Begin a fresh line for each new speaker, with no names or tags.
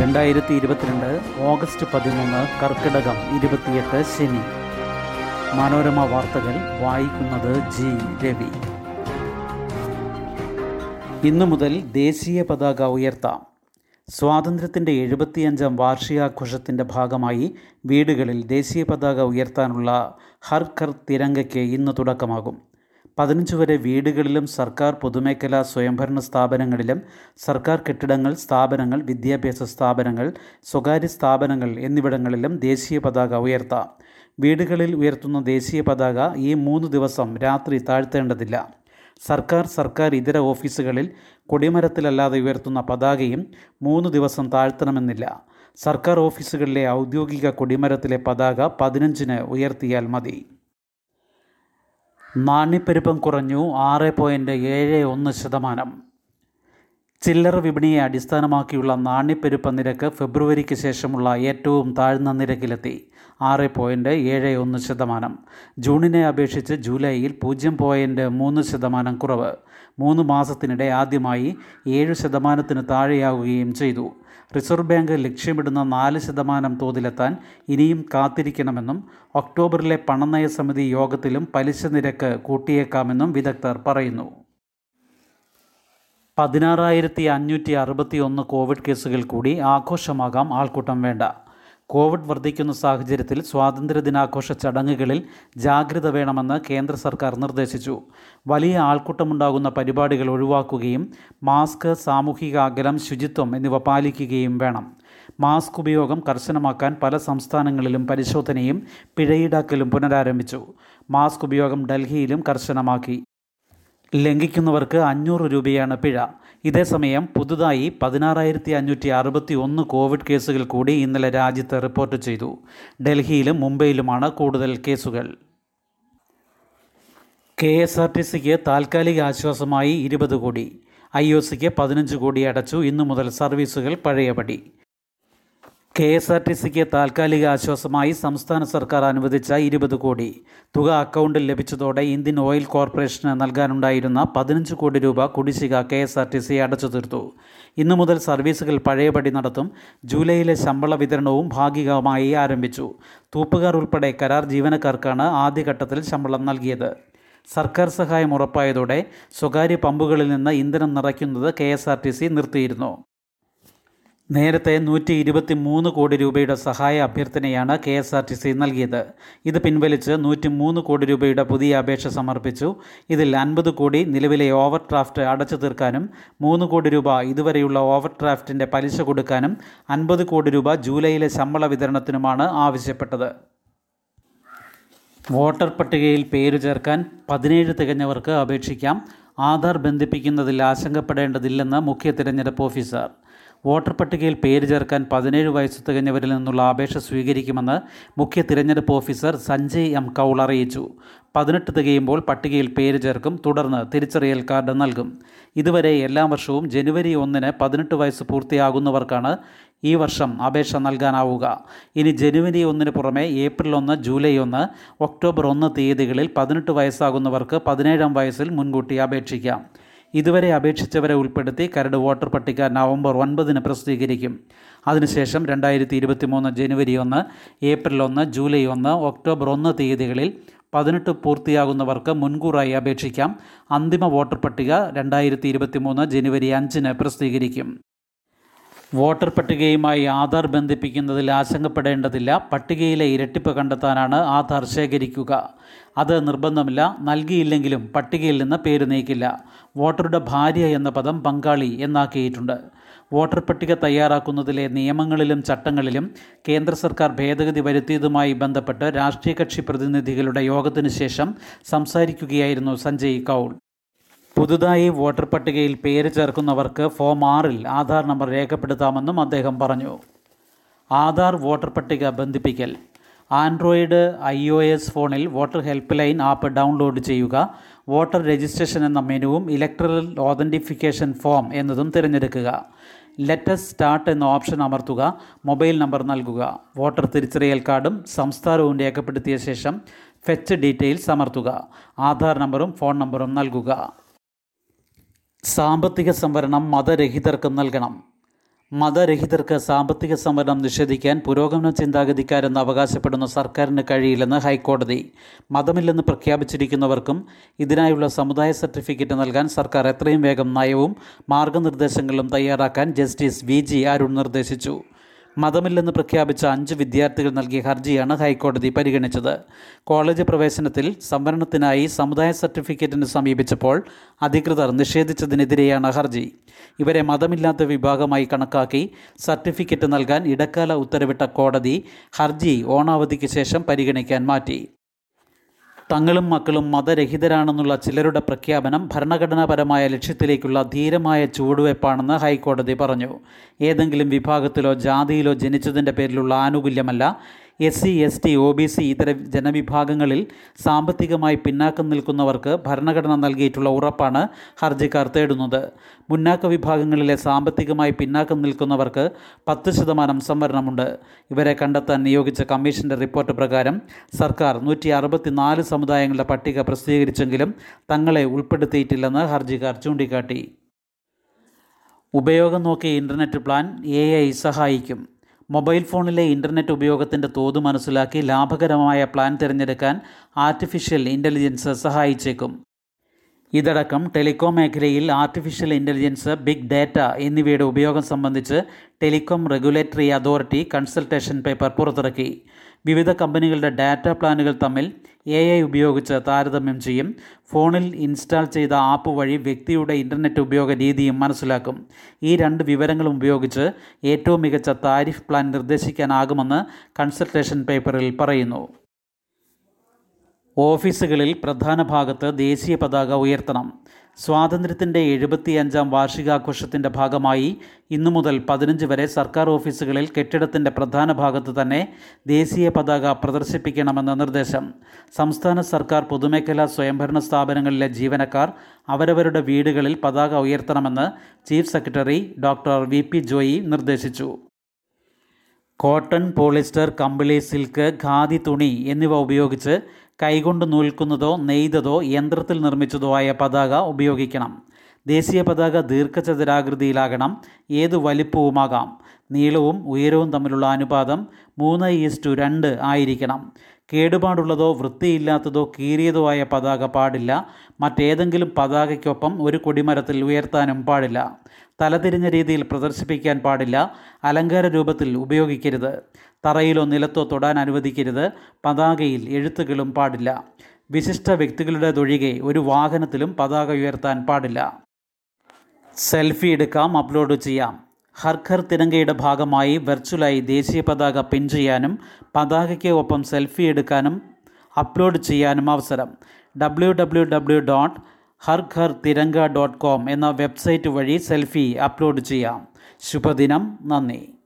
രണ്ടായിരത്തി ഇരുപത്തിരണ്ട് ഓഗസ്റ്റ് പതിമൂന്ന് കർക്കിടകം ഇരുപത്തിയെട്ട് ശനി. മനോരമ വാർത്തകൾ വായിക്കുന്നത് ജി. രവി. ഇന്നു മുതൽ ദേശീയ പതാക ഉയർത്താം. സ്വാതന്ത്ര്യത്തിന്റെ എഴുപത്തിയഞ്ചാം വാർഷികാഘോഷത്തിന്റെ ഭാഗമായി വീടുകളിൽ ദേശീയ പതാക ഉയർത്താനുള്ള ഹർ ഘർ തിരങ്കയ്ക്ക് ഇന്ന് തുടക്കമാകും. പതിനഞ്ച് വരെ വീടുകളിലും സർക്കാർ പൊതുമേഖലാ സ്വയംഭരണ സ്ഥാപനങ്ങളിലും സർക്കാർ കെട്ടിടങ്ങൾ സ്ഥാപനങ്ങൾ വിദ്യാഭ്യാസ സ്ഥാപനങ്ങൾ സ്വകാര്യ സ്ഥാപനങ്ങൾ എന്നിവിടങ്ങളിലും ദേശീയ പതാക ഉയർത്താം. വീടുകളിൽ ഉയർത്തുന്ന ദേശീയ പതാക ഈ മൂന്ന് ദിവസം രാത്രി താഴ്ത്തേണ്ടതില്ല. സർക്കാർ സർക്കാർ ഇതര ഓഫീസുകളിൽ കൊടിമരത്തിലല്ലാതെ ഉയർത്തുന്ന പതാകയും മൂന്ന് ദിവസം താഴ്ത്തണമെന്നില്ല. സർക്കാർ ഓഫീസുകളിലെ ഔദ്യോഗിക കൊടിമരത്തിലെ പതാക പതിനഞ്ചിന് ഉയർത്തിയാൽ മതി. നാണ്യപ്പെരുപ്പം കുറഞ്ഞു ആറ് പോയിന്റ് ഏഴ് ഒന്ന് ശതമാനം. ചില്ലറ വിപണിയെ അടിസ്ഥാനമാക്കിയുള്ള നാണ്യപ്പെരുപ്പ നിരക്ക് ഫെബ്രുവരിക്ക് ശേഷമുള്ള ഏറ്റവും താഴ്ന്ന നിരക്കിലെത്തി ആറ് പോയിന്റ് ഏഴ് ഒന്ന് ശതമാനം. ജൂണിനെ അപേക്ഷിച്ച് ജൂലൈയിൽ പൂജ്യം പോയിന്റ് മൂന്ന് ശതമാനം കുറവ്. മൂന്ന് മാസത്തിനിടെ ആദ്യമായി ഏഴ് ശതമാനത്തിന് താഴെയാവുകയും ചെയ്തു. റിസർവ് ബാങ്ക് ലക്ഷ്യമിടുന്ന നാല് ശതമാനം തോതിലെത്താൻ ഇനിയും കാത്തിരിക്കണമെന്നും ഒക്ടോബറിലെ പണനയ സമിതി യോഗത്തിലും പലിശ നിരക്ക് കൂട്ടിയേക്കാമെന്നും വിദഗ്ധർ പറയുന്നു. പതിനാറായിരത്തി അഞ്ഞൂറ്റി അറുപത്തി ഒന്ന് കോവിഡ് കേസുകൾ കൂടി ആഘോഷമാകാം ആൾക്കൂട്ടം വേണ്ട. കോവിഡ് വർദ്ധിക്കുന്ന സാഹചര്യത്തിൽ സ്വാതന്ത്ര്യദിനാഘോഷ ചടങ്ങുകളിൽ ജാഗ്രത വേണമെന്ന് കേന്ദ്ര സർക്കാർ നിർദ്ദേശിച്ചു. വലിയ ആൾക്കൂട്ടമുണ്ടാകുന്ന പരിപാടികൾ ഒഴിവാക്കുകയും മാസ്ക് സാമൂഹിക അകലം ശുചിത്വം എന്നിവ പാലിക്കുകയും വേണം. മാസ്ക് ഉപയോഗം കർശനമാക്കാൻ പല സംസ്ഥാനങ്ങളിലും പരിശോധനയും പിഴയീടാക്കലും പുനരാരംഭിച്ചു. മാസ്ക് ഉപയോഗം ഡൽഹിയിലും കർശനമാക്കി. ലംഘിക്കുന്നവർക്ക് അഞ്ഞൂറ് രൂപയാണ് പിഴ. ഇതേസമയം പുതുതായി പതിനാറായിരത്തി അഞ്ഞൂറ്റി അറുപത്തി ഒന്ന് കോവിഡ് കേസുകൾ കൂടി ഇന്നലെ രാജ്യത്ത് റിപ്പോർട്ട് ചെയ്തു. ഡൽഹിയിലും മുംബൈയിലുമാണ് കൂടുതൽ കേസുകൾ. കെ എസ് ആർ ടി സിക്ക് താൽക്കാലിക ആശ്വാസമായി ഇരുപത് കോടി. ഐ ഒ സിക്ക് പതിനഞ്ച് കോടി അടച്ചു. ഇന്നു മുതൽ സർവീസുകൾ പഴയപടി. കെ എസ് ആർ ടി സിക്ക് താൽക്കാലിക ആശ്വാസമായി സംസ്ഥാന സർക്കാർ അനുവദിച്ച ഇരുപത് കോടി തുക അക്കൗണ്ടിൽ ലഭിച്ചതോടെ ഇന്ത്യൻ ഓയിൽ കോർപ്പറേഷന് നൽകാനുണ്ടായിരുന്ന പതിനഞ്ച് കോടി രൂപ കുടിശ്ശിക K S R T C അടച്ചു തീർത്തു. ഇന്നു മുതൽ സർവീസുകൾ പഴയപടി നടത്തും. ജൂലൈയിലെ ശമ്പള വിതരണവും ഭാഗികമായി ആരംഭിച്ചു. തൂപ്പുകാർ ഉൾപ്പെടെ കരാർ ജീവനക്കാർക്കാണ് ആദ്യഘട്ടത്തിൽ ശമ്പളം നൽകിയത്. സർക്കാർ സഹായം ഉറപ്പായതോടെ സ്വകാര്യ പമ്പുകളിൽ നിന്ന് ഇന്ധനം നിറയ്ക്കുന്നത് കെ നിർത്തിയിരുന്നു. നേരത്തെ നൂറ്റി ഇരുപത്തി മൂന്ന് കോടി രൂപയുടെ സഹായ അഭ്യർത്ഥനയാണ് K S R T C നൽകിയത്. ഇത് പിൻവലിച്ച് നൂറ്റി മൂന്ന് കോടി രൂപയുടെ പുതിയ അപേക്ഷ സമർപ്പിച്ചു. ഇതിൽ അൻപത് കോടി നിലവിലെ ഓവർ ഡ്രാഫ്റ്റ് അടച്ചു തീർക്കാനും മൂന്ന് കോടി രൂപ ഇതുവരെയുള്ള ഓവർ ഡ്രാഫ്റ്റിന്റെ പലിശ കൊടുക്കാനും അൻപത് കോടി രൂപ ജൂലൈയിലെ ശമ്പള വിതരണത്തിനുമാണ് ആവശ്യപ്പെട്ടത്. വോട്ടർ പട്ടികയിൽ പേര് ചേർക്കാൻ പതിനേഴ് തികഞ്ഞവർക്ക് അപേക്ഷിക്കാം. ആധാർ ബന്ധിപ്പിക്കുന്നതിൽ ആശങ്കപ്പെടേണ്ടതില്ലെന്ന് മുഖ്യ തിരഞ്ഞെടുപ്പ് ഓഫീസർ. വോട്ടർ പട്ടികയിൽ പേര് ചേർക്കാൻ പതിനേഴ് വയസ്സ് തികഞ്ഞവരിൽ നിന്നുള്ള അപേക്ഷ സ്വീകരിക്കുമെന്ന് മുഖ്യ തിരഞ്ഞെടുപ്പ് ഓഫീസർ സഞ്ജയ് എം. കൗൾ അറിയിച്ചു. പതിനെട്ട് തികയുമ്പോൾ പട്ടികയിൽ പേര് ചേർക്കും തുടർന്ന് തിരിച്ചറിയൽ കാർഡ് നൽകും. ഇതുവരെ എല്ലാ വർഷവും ജനുവരി ഒന്നിന് പതിനെട്ട് വയസ്സ് പൂർത്തിയാകുന്നവർക്കാണ് ഈ വർഷം അപേക്ഷ നൽകാനാവുക. ഇനി ജനുവരി ഒന്നിന് പുറമെ ഏപ്രിൽ ഒന്ന് ജൂലൈ ഒന്ന് ഒക്ടോബർ ഒന്ന് തീയതികളിൽ പതിനെട്ട് വയസ്സാകുന്നവർക്ക് പതിനേഴാം വയസ്സിൽ മുൻകൂട്ടി അപേക്ഷിക്കാം. ഇതുവരെ അപേക്ഷിച്ചവരെ ഉൾപ്പെടുത്തി കരട് വോട്ടർ പട്ടിക നവംബർ ഒൻപതിന് പ്രസിദ്ധീകരിക്കും. അതിനുശേഷം രണ്ടായിരത്തി ഇരുപത്തി മൂന്ന് ജനുവരി ഒന്ന് ഏപ്രിൽ ഒന്ന് ജൂലൈ ഒന്ന് ഒക്ടോബർ ഒന്ന് തീയതികളിൽ പതിനെട്ട് പൂർത്തിയാകുന്നവർക്ക് മുൻകൂറായി അപേക്ഷിക്കാം. അന്തിമ വോട്ടർ പട്ടിക രണ്ടായിരത്തി ഇരുപത്തി മൂന്ന് ജനുവരി അഞ്ചിന് പ്രസിദ്ധീകരിക്കും. വോട്ടർ പട്ടികയുമായി ആധാർ ബന്ധിപ്പിക്കുന്നതിൽ ആശങ്കപ്പെടേണ്ടതില്ല. പട്ടികയിലെ ഇരട്ടിപ്പ് കണ്ടെത്താനാണ് ആധാർ ശേഖരിക്കുക. അത് നിർബന്ധമില്ല. നൽകിയില്ലെങ്കിലും പട്ടികയിൽ നിന്ന് പേര് നീക്കില്ല. വോട്ടറുടെ ഭാര്യ എന്ന പദം പങ്കാളി എന്നാക്കിയിട്ടുണ്ട്. വോട്ടർ പട്ടിക തയ്യാറാക്കുന്നതിലെ നിയമങ്ങളിലും ചട്ടങ്ങളിലും കേന്ദ്ര സർക്കാർ ഭേദഗതി വരുത്തിയതുമായി ബന്ധപ്പെട്ട് രാഷ്ട്രീയ കക്ഷി പ്രതിനിധികളുടെ യോഗത്തിനു ശേഷം സംസാരിക്കുകയായിരുന്നു സഞ്ജയ് കൗൾ. പുതുതായി വോട്ടർ പട്ടികയിൽ പേര് ചേർക്കുന്നവർക്ക് ഫോം ആറിൽ ആധാർ നമ്പർ രേഖപ്പെടുത്താമെന്നും അദ്ദേഹം പറഞ്ഞു. ആധാർ വോട്ടർ പട്ടിക ബന്ധിപ്പിക്കൽ. ആൻഡ്രോയിഡ് ഐ ഒ എസ് ഫോണിൽ voter help line app download ചെയ്യുക വോട്ടർ രജിസ്ട്രേഷൻ എന്ന മെനുവും ഇലക്ട്രൽ ഓതന്റിഫിക്കേഷൻ ഫോം എന്നതും തിരഞ്ഞെടുക്കുക. ലെറ്റസ് സ്റ്റാർട്ട് എന്ന ഓപ്ഷൻ അമർത്തുക മൊബൈൽ നമ്പർ നൽകുക. വോട്ടർ തിരിച്ചറിയൽ കാർഡും സംസ്ഥാനവും രേഖപ്പെടുത്തിയ ശേഷം ഫെച്ച് ഡീറ്റെയിൽസ് അമർത്തുക. ആധാർ നമ്പറും ഫോൺ നമ്പറും നൽകുക. സാമ്പത്തിക സംവരണം മതരഹിതർക്ക് നൽകണം. മതരഹിതർക്ക് സാമ്പത്തിക സംവരണം നിഷേധിക്കാൻ പുരോഗമന ചിന്താഗതിക്കാരെന്ന് അവകാശപ്പെടുന്ന സർക്കാരിന് കഴിയില്ലെന്ന് ഹൈക്കോടതി. മതമില്ലെന്ന് പ്രഖ്യാപിച്ചിരിക്കുന്നവർക്കും ഇതിനായുള്ള സമുദായ സർട്ടിഫിക്കറ്റ് നൽകാൻ സർക്കാർ എത്രയും വേഗം നയവും മാർഗനിർദ്ദേശങ്ങളും തയ്യാറാക്കാൻ ജസ്റ്റിസ് വി ജി അരുൺ നിർദ്ദേശിച്ചു. മതമില്ലെന്ന് പ്രഖ്യാപിച്ച അഞ്ച് വിദ്യാർത്ഥികൾ നൽകിയ ഹർജിയാണ് ഹൈക്കോടതി പരിഗണിച്ചത്. കോളേജ് പ്രവേശനത്തിൽ സംവരണത്തിനായി സമുദായ സർട്ടിഫിക്കറ്റിന് സമീപിച്ചപ്പോൾ അധികൃതർ നിഷേധിച്ചതിനെതിരെയാണ് ഹർജി. ഇവരെ മതമില്ലാത്ത വിഭാഗമായി കണക്കാക്കി സർട്ടിഫിക്കറ്റ് നൽകാൻ ഇടക്കാല ഉത്തരവിട്ട കോടതി ഹർജി ഓണാവധിക്ക് ശേഷം പരിഗണിക്കാൻ മാറ്റി. തങ്ങളും മക്കളും മതരഹിതരാണെന്നുള്ള ചിലരുടെ പ്രഖ്യാപനം ഭരണഘടനാപരമായ ലക്ഷ്യത്തിലേക്കുള്ള ധീരമായ ചുവടുവയ്പ്പാണെന്ന് ഹൈക്കോടതി പറഞ്ഞു. ഏതെങ്കിലും വിഭാഗത്തിലോ ജാതിയിലോ ജനിച്ചതിന്റെ പേരിലുള്ള ആനുകൂല്യമല്ല S C S T O B C ഇതര ജനവിഭാഗങ്ങളിൽ സാമ്പത്തികമായി പിന്നാക്കം നിൽക്കുന്നവർക്ക് ഭരണഘടന നൽകിയിട്ടുള്ള ഉറപ്പാണ് ഹർജിക്കാർ തേടുന്നത്. മുന്നാക്ക വിഭാഗങ്ങളിലെ സാമ്പത്തികമായി പിന്നാക്കം നിൽക്കുന്നവർക്ക് പത്ത് ശതമാനം സംവരണമുണ്ട്. ഇവരെ കണ്ടെത്താൻ നിയോഗിച്ച കമ്മീഷന്റെ റിപ്പോർട്ട് പ്രകാരം സർക്കാർ നൂറ്റി അറുപത്തിനാല് സമുദായങ്ങളുടെ പട്ടിക പ്രസിദ്ധീകരിച്ചെങ്കിലും തങ്ങളെ ഉൾപ്പെടുത്തിയിട്ടില്ലെന്ന് ഹർജിക്കാർ ചൂണ്ടിക്കാട്ടി. ഉപയോഗം നോക്കിയ ഇന്റർനെറ്റ് പ്ലാൻ എ സഹായിക്കും. മൊബൈൽ ഫോണിലെ ഇന്റർനെറ്റ് ഉപയോഗത്തിന്റെ തോത് മനസ്സിലാക്കി ലാഭകരമായ പ്ലാൻ തിരഞ്ഞെടുക്കാൻ ആർട്ടിഫിഷ്യൽ ഇന്റലിജൻസ് സഹായിച്ചേക്കും. ഇതടക്കം ടെലികോം മേഖലയിൽ ആർട്ടിഫിഷ്യൽ ഇന്റലിജൻസ് ബിഗ് ഡാറ്റ എന്നിവയുടെ ഉപയോഗം സംബന്ധിച്ച് telecom regulatory authority consultation paper പുറത്തിറക്കി. വിവിധ കമ്പനികളുടെ ഡാറ്റ പ്ലാനുകൾ തമ്മിൽ എ ഐ ഉപയോഗിച്ച് താരതമ്യം ചെയ്യും. ഫോണിൽ ഇൻസ്റ്റാൾ ചെയ്ത ആപ്പ് വഴി വ്യക്തിയുടെ ഇന്റർനെറ്റ് ഉപയോഗ രീതിയും മനസ്സിലാക്കും. ഈ രണ്ട് വിവരങ്ങളും ഉപയോഗിച്ച് ഏറ്റവും മികച്ച താരിഫ് പ്ലാൻ നിർദ്ദേശിക്കാനാകുമെന്ന് കൺസൾട്ടേഷൻ പേപ്പറിൽ പറയുന്നു. ഓഫീസുകളിൽ പ്രധാന ഭാഗത്ത് ദേശീയ പതാക ഉയർത്തണം. സ്വാതന്ത്ര്യത്തിന്റെ എഴുപത്തിയഞ്ചാം വാർഷികാഘോഷത്തിന്റെ ഭാഗമായി ഇന്നു മുതൽ പതിനഞ്ച് വരെ സർക്കാർ ഓഫീസുകളിൽ കെട്ടിടത്തിന്റെ പ്രധാന ഭാഗത്ത് തന്നെ ദേശീയ പതാക പ്രദർശിപ്പിക്കണമെന്ന നിർദ്ദേശം. സംസ്ഥാന സർക്കാർ പൊതുമേഖലാ സ്വയംഭരണ സ്ഥാപനങ്ങളിലെ ജീവനക്കാർ അവരവരുടെ വീടുകളിൽ പതാക ഉയർത്തണമെന്ന് chief secretary doctor V P Joy നിർദ്ദേശിച്ചു. കോട്ടൺ പോളിസ്റ്റർ കമ്പിളി സിൽക്ക് ഖാദി തുണി എന്നിവ ഉപയോഗിച്ച് കൈകൊണ്ട് നൂൽക്കുന്നതോ നെയ്തതോ യന്ത്രത്തിൽ നിർമ്മിച്ചതോ ആയ പതാക ഉപയോഗിക്കണം. ദേശീയ പതാക ദീർഘചതുരാകൃതിയിലാകണം. ഏത് വലിപ്പവുമാകാം. നീളവും ഉയരവും തമ്മിലുള്ള അനുപാതം മൂന്ന് ഈസ്റ്റു രണ്ട് ആയിരിക്കണം. കേടുപാടുള്ളതോ വൃത്തിയില്ലാത്തതോ കീറിയതോ ആയ പതാക പാടില്ല. മറ്റേതെങ്കിലും പതാകയ്ക്കൊപ്പം ഒരു കൊടിമരത്തിൽ ഉയർത്താനും പാടില്ല. തലതിരിഞ്ഞ രീതിയിൽ പ്രദർശിപ്പിക്കാൻ പാടില്ല. അലങ്കാര രൂപത്തിൽ ഉപയോഗിക്കരുത്. തറയിലോ നിലത്തോ തൊടാൻ അനുവദിക്കരുത്. പതാകയിൽ എഴുത്തുകളും പാടില്ല. വിശിഷ്ട വ്യക്തികളുടേതൊഴികെ ഒരു വാഹനത്തിലും പതാക ഉയർത്താൻ പാടില്ല. സെൽഫി എടുക്കാം അപ്ലോഡ് ചെയ്യാം. ഹർഘർ തിരങ്കയുടെ ഭാഗമായി വെർച്വലായി ദേശീയ പതാക പിൻ ചെയ്യാനും പതാകയ്ക്ക് ഒപ്പം സെൽഫി എടുക്കാനും അപ്ലോഡ് ചെയ്യാനും അവസരം. W W W dot Har Ghar Tiranga dot com എന്ന വെബ്സൈറ്റ് വഴി സെൽഫി അപ്ലോഡ് ചെയ്യാം. ശുഭദിനം. നന്ദി.